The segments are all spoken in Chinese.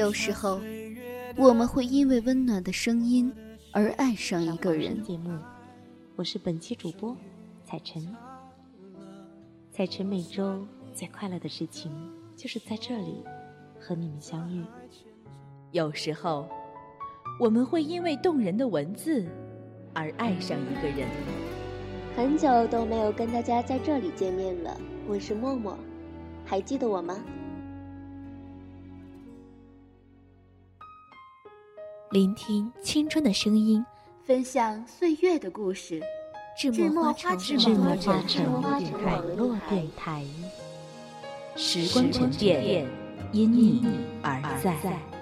有时候，我们会因为温暖的声音而爱上一个人。节目，我是本期主播彩晨。彩晨每周最快乐的事情就是在这里和你们相遇。有时候，我们会因为动人的文字而爱上一个人。很久都没有跟大家在这里见面了，我是默默，还记得我吗？聆听青春的声音，分享岁月的故事。智墨花城网络电台，时光沉淀，因你而在。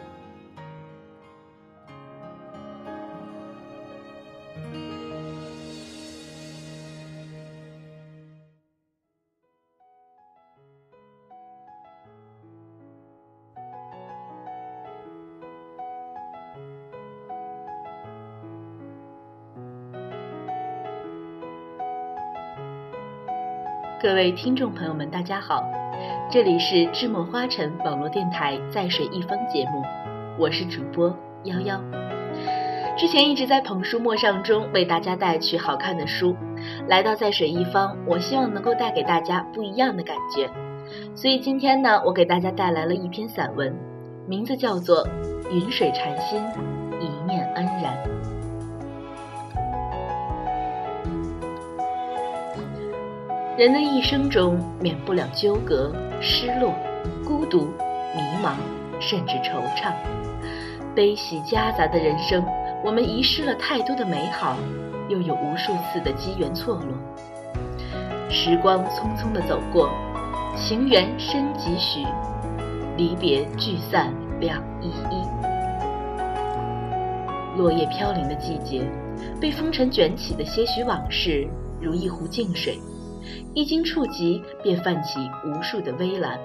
各位听众朋友们，大家好，这里是智墨花城网络电台《在水一方》节目，我是主播幺幺。之前一直在捧书墨上中为大家带去好看的书，来到《在水一方》，我希望能够带给大家不一样的感觉，所以今天呢，我给大家带来了一篇散文，名字叫做《云水禅心，一念安然》。人的一生中免不了纠葛、失落、孤独、迷茫，甚至惆怅，悲喜夹杂的人生，我们遗失了太多的美好，又有无数次的机缘错落。时光匆匆的走过，情缘深几许，离别聚散两依依。落叶飘零的季节，被风尘卷起的些许往事，如一壶净水。一经触及，便泛起无数的微澜，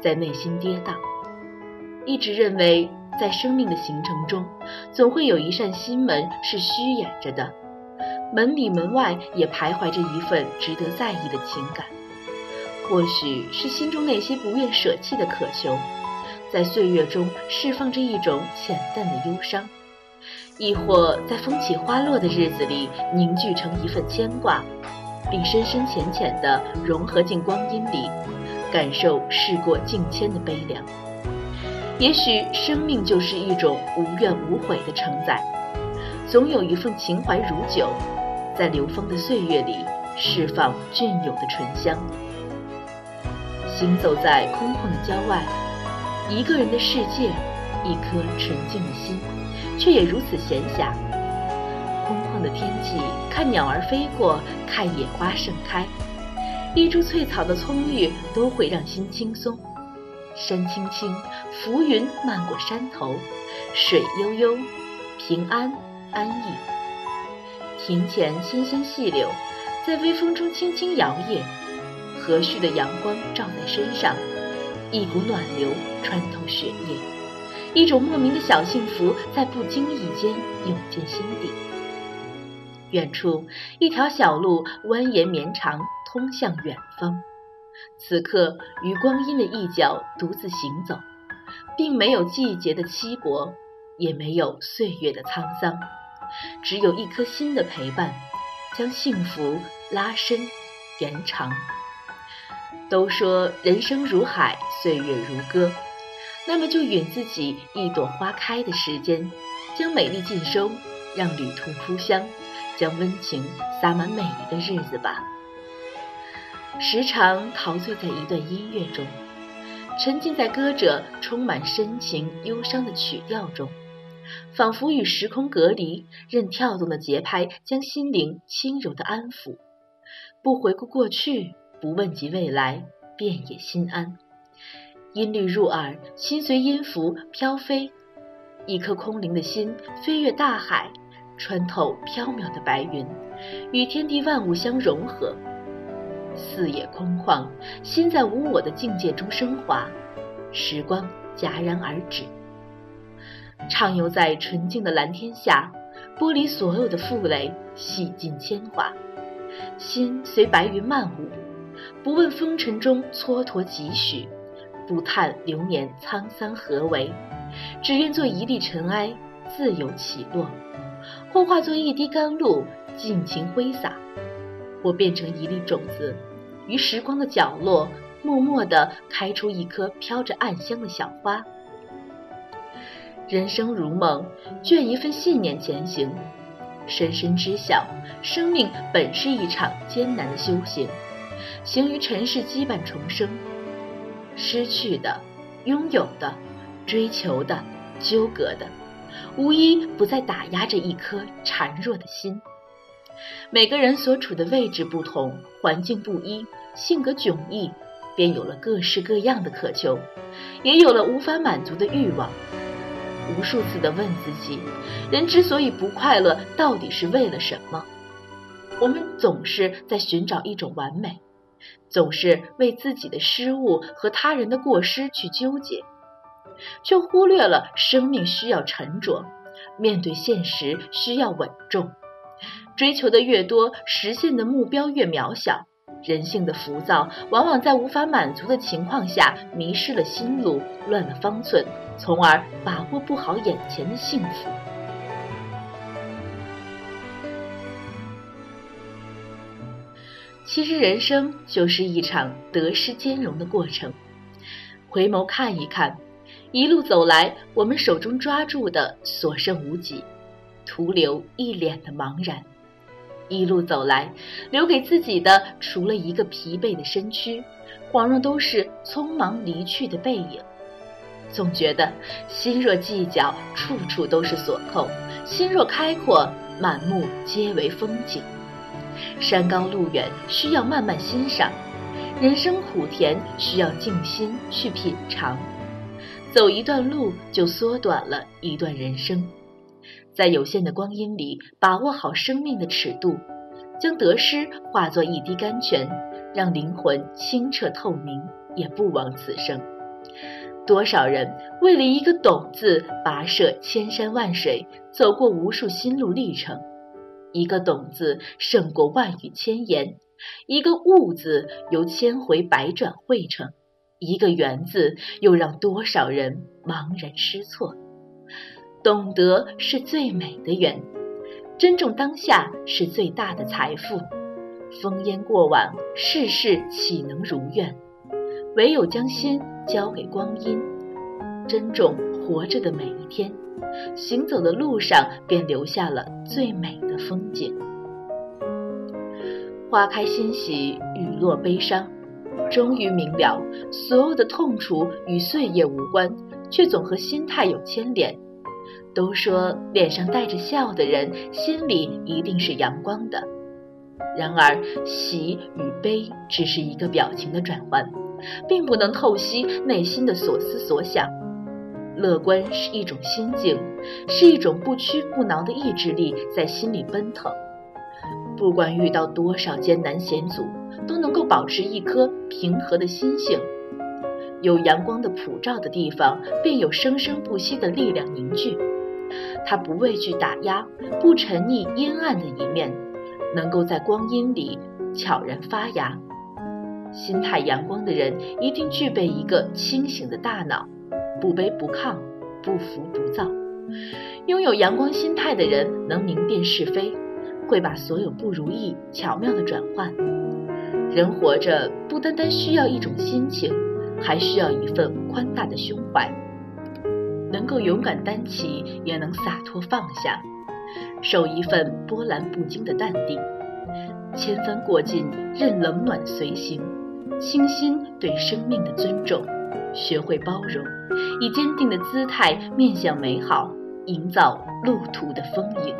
在内心跌宕。一直认为，在生命的行程中，总会有一扇心门是虚掩着的，门里门外也徘徊着一份值得在意的情感。或许是心中那些不愿舍弃的渴求，在岁月中释放着一种浅淡的忧伤，亦或在风起花落的日子里凝聚成一份牵挂。并深深浅浅地融合进光阴里，感受事过境迁的悲凉。也许生命就是一种无怨无悔的承载，总有一份情怀如酒，在流风的岁月里释放隽永的醇香。行走在空旷的郊外，一个人的世界，一颗纯净的心，却也如此闲暇。空旷的天气，看鸟儿飞过，看野花盛开，一株翠草的葱郁都会让心轻松。山青青，浮云漫过山头，水悠悠，平安安逸。庭前纤纤细柳，在微风中轻轻摇曳，和煦的阳光照在身上，一股暖流穿透血液，一种莫名的小幸福在不经意间涌进心底。远处，一条小路蜿蜒绵长，通向远方。此刻，于光阴的一角独自行走，并没有季节的凄薄，也没有岁月的沧桑，只有一颗心的陪伴，将幸福拉伸延长。都说人生如海，岁月如歌，那么就允自己一朵花开的时间，将美丽尽收，让旅途铺香。将温情洒满每一个日子吧。时常陶醉在一段音乐中，沉浸在歌者充满深情忧伤的曲调中，仿佛与时空隔离，任跳动的节拍将心灵轻柔的安抚。不回顾过去，不问及未来，便也心安。音律入耳，心随音符飘飞，一颗空灵的心飞越大海。穿透缥缈的白云，与天地万物相融合。四野空旷，心在无我的境界中升华。时光戛然而止，畅游在纯净的蓝天下，剥离所有的负累，洗尽铅华。心随白云漫舞，不问风尘中蹉跎几许，不叹流年沧桑何为。只愿做一粒尘埃，自由起落；或化作一滴甘露，尽情挥洒；或变成一粒种子，于时光的角落，默默地开出一颗飘着暗香的小花。人生如梦，倦一份信念前行，深深知晓，生命本是一场艰难的修行，行于尘世羁绊重生，失去的，拥有的。追求的、纠葛的，无一不在打压着一颗孱弱的心。每个人所处的位置不同，环境不一，性格迥异，便有了各式各样的渴求，也有了无法满足的欲望。无数次的问自己：人之所以不快乐，到底是为了什么？我们总是在寻找一种完美，总是为自己的失误和他人的过失去纠结。却忽略了生命需要沉着，面对现实需要稳重。追求的越多，实现的目标越渺小。人性的浮躁，往往在无法满足的情况下，迷失了心路，乱了方寸，从而把握不好眼前的幸福。其实，人生就是一场得失兼容的过程。回眸看一看。一路走来，我们手中抓住的所剩无几，徒留一脸的茫然。一路走来，留给自己的除了一个疲惫的身躯，恍若都是匆忙离去的背影。总觉得心若计较，处处都是锁扣；心若开阔，满目皆为风景。山高路远，需要慢慢欣赏；人生苦甜，需要静心去品尝。走一段路，就缩短了一段人生。在有限的光阴里，把握好生命的尺度，将得失化作一滴甘泉，让灵魂清澈透明，也不枉此生。多少人为了一个“懂”字，跋涉千山万水，走过无数心路历程。一个“懂”字胜过万语千言，一个“悟”字由千回百转汇成。一个“缘”字，又让多少人茫然失措。懂得是最美的缘，珍重当下是最大的财富。烽烟过往，世事岂能如愿？唯有将心交给光阴，珍重活着的每一天，行走的路上便留下了最美的风景。花开欣喜，雨落悲伤。终于明了，所有的痛楚与岁月无关，却总和心态有牵连。都说脸上带着笑的人，心里一定是阳光的。然而，喜与悲只是一个表情的转换，并不能透析内心的所思所想。乐观是一种心境，是一种不屈不挠的意志力，在心里奔腾。不管遇到多少艰难险阻。都能够保持一颗平和的心性。有阳光的普照的地方，便有生生不息的力量凝聚。它不畏惧打压，不沉溺阴暗的一面，能够在光阴里悄然发芽。心态阳光的人，一定具备一个清醒的大脑，不卑不亢，不浮不躁。拥有阳光心态的人，能明辨是非，会把所有不如意巧妙的转换。人活着不单单需要一种心情，还需要一份宽大的胸怀，能够勇敢担起，也能洒脱放下，守一份波澜不惊的淡定。千帆过尽，任冷暖随行，清心对生命的尊重，学会包容，以坚定的姿态面向美好，营造路途的丰盈。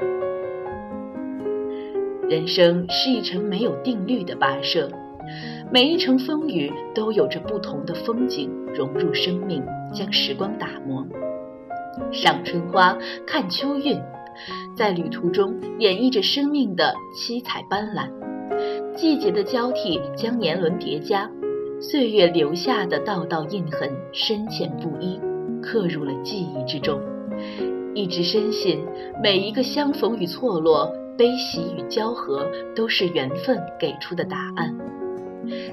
人生是一程没有定律的跋涉，每一程风雨都有着不同的风景融入生命，将时光打磨。赏春花，看秋韵，在旅途中演绎着生命的七彩斑斓。季节的交替将年轮叠加，岁月留下的道道印痕深浅不一，刻入了记忆之中。一直深信，每一个相逢与错落。悲喜与交合，都是缘分给出的答案。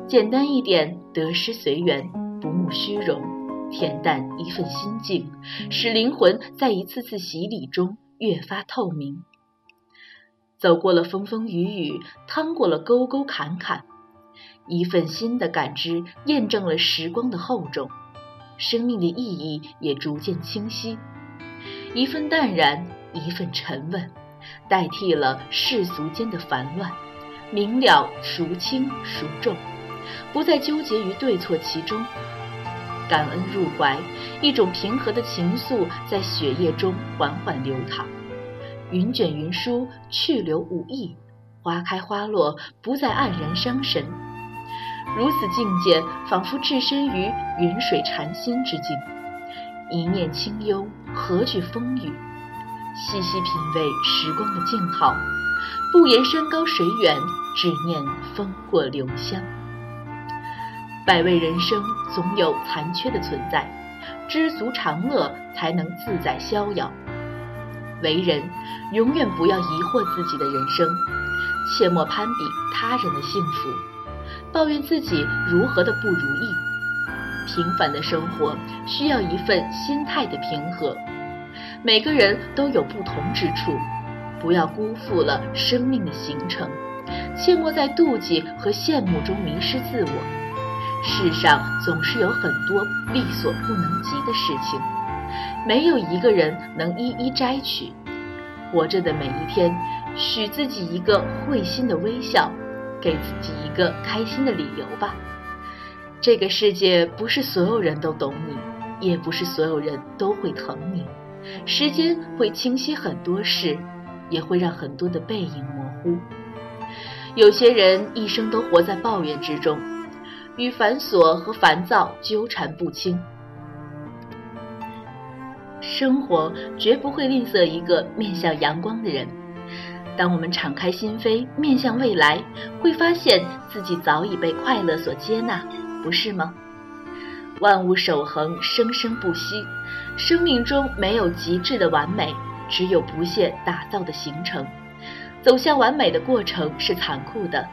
简单一点，得失随缘，不慕虚荣；恬淡一份心境，使灵魂在一次次洗礼中越发透明。走过了风风雨雨，趟过了沟沟坎坎，一份新的感知验证了时光的厚重，生命的意义也逐渐清晰。一份淡然，一份沉稳，代替了世俗间的烦乱，明了孰轻孰重，不再纠结于对错其中。感恩入怀，一种平和的情愫在血液中缓缓流淌。云卷云舒，去留无意；花开花落，不再黯然伤神。如此境界，仿佛置身于云水禅心之境。一念清幽，何惧风雨？细细品味时光的静好，不言山高水远，只念风过留香。百味人生总有残缺的存在，知足常乐，才能自在逍遥。为人，永远不要疑惑自己的人生，切莫攀比他人的幸福，抱怨自己如何的不如意。平凡的生活需要一份心态的平和。每个人都有不同之处，不要辜负了生命的行程，切莫在妒忌和羡慕中迷失自我。世上总是有很多力所不能及的事情，没有一个人能一一摘取。活着的每一天，许自己一个会心的微笑，给自己一个开心的理由吧。这个世界不是所有人都懂你，也不是所有人都会疼你。时间会清晰很多事，也会让很多的背影模糊。有些人一生都活在抱怨之中。与繁琐和烦躁纠缠不清，生活绝不会吝啬一个面向阳光的人。当我们敞开心扉，面向未来，会发现自己早已被快乐所接纳，不是吗？万物守恒，生生不息。生命中没有极致的完美，只有不懈打造的形成。走向完美的过程是残酷的。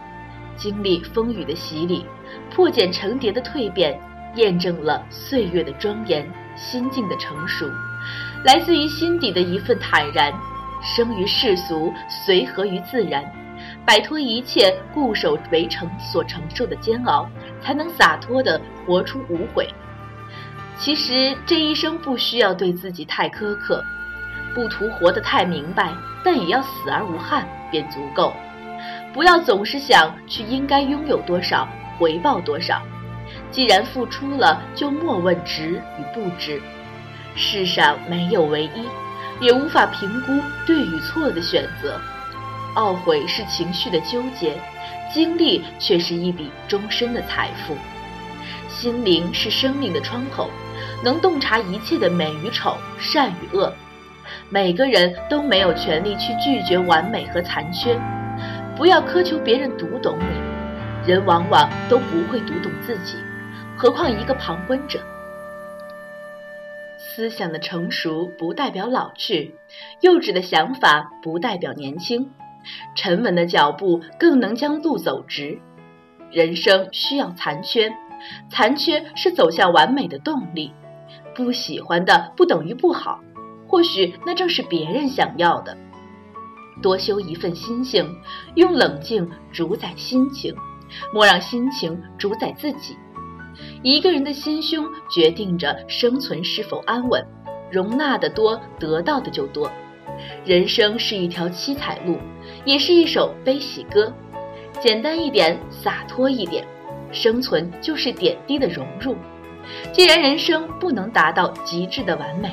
经历风雨的洗礼，破茧成蝶的蜕变，验证了岁月的庄严，心境的成熟，来自于心底的一份坦然。生于世俗，随和于自然，摆脱一切固守围城所承受的煎熬，才能洒脱地活出无悔。其实这一生不需要对自己太苛刻，不图活得太明白，但也要死而无憾，便足够。不要总是想去应该拥有多少，回报多少。既然付出了，就莫问值与不值。世上没有唯一，也无法评估对与错的选择。懊悔是情绪的纠结，经历却是一笔终身的财富。心灵是生命的窗口，能洞察一切的美与丑、善与恶。每个人都没有权利去拒绝完美和残缺。不要苛求别人读懂你，人往往都不会读懂自己，何况一个旁观者。思想的成熟不代表老去，幼稚的想法不代表年轻，沉稳的脚步更能将路走直。人生需要残缺，残缺是走向完美的动力。不喜欢的不等于不好，或许那正是别人想要的。多修一份心性，用冷静主宰心情，莫让心情主宰自己。一个人的心胸决定着生存是否安稳，容纳的多，得到的就多。人生是一条七彩路，也是一首悲喜歌。简单一点，洒脱一点，生存就是点滴的融入。既然人生不能达到极致的完美，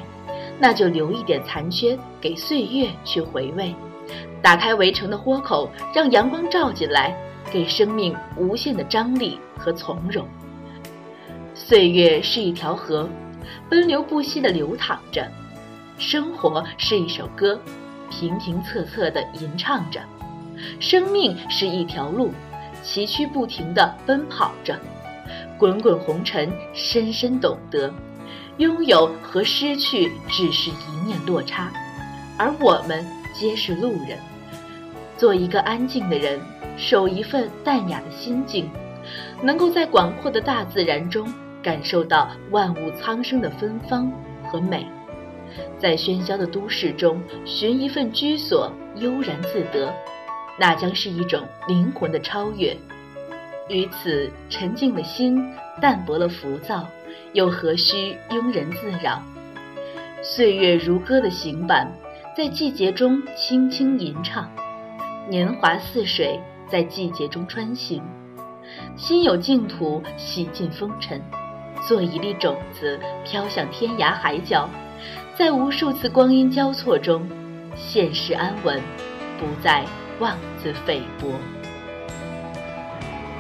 那就留一点残缺给岁月去回味。打开围城的豁口，让阳光照进来，给生命无限的张力和从容。岁月是一条河，奔流不息地流淌着；生活是一首歌，平平仄仄地吟唱着；生命是一条路，崎岖不停地奔跑着。滚滚红尘，深深懂得，拥有和失去只是一念落差，而我们皆是路人。做一个安静的人，守一份淡雅的心境，能够在广阔的大自然中感感受到万物苍生的芬芳和美，在喧嚣的都市中寻一份居所，悠然自得，那将是一种灵魂的超越。于此沉静的心，淡泊了浮躁，又何须庸人自扰？岁月如歌的行板，在季节中轻轻吟唱；年华似水，在季节中穿行。心有净土，洗尽风尘，做一粒种子，飘向天涯海角，在无数次光阴交错中，现世安稳，不再妄自菲薄。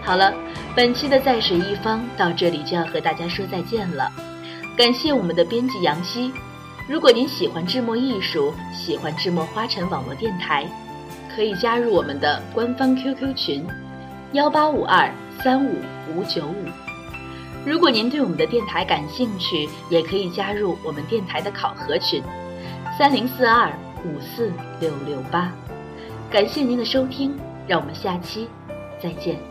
好了，本期的在水一方到这里就要和大家说再见了。感谢我们的编辑杨希。如果您喜欢智墨艺术，喜欢智墨花城网络电台，可以加入我们的官方 QQ 群：幺八五二三五五九五。如果您对我们的电台感兴趣，也可以加入我们电台的考核群：三零四二五四六六八。感谢您的收听，让我们下期再见。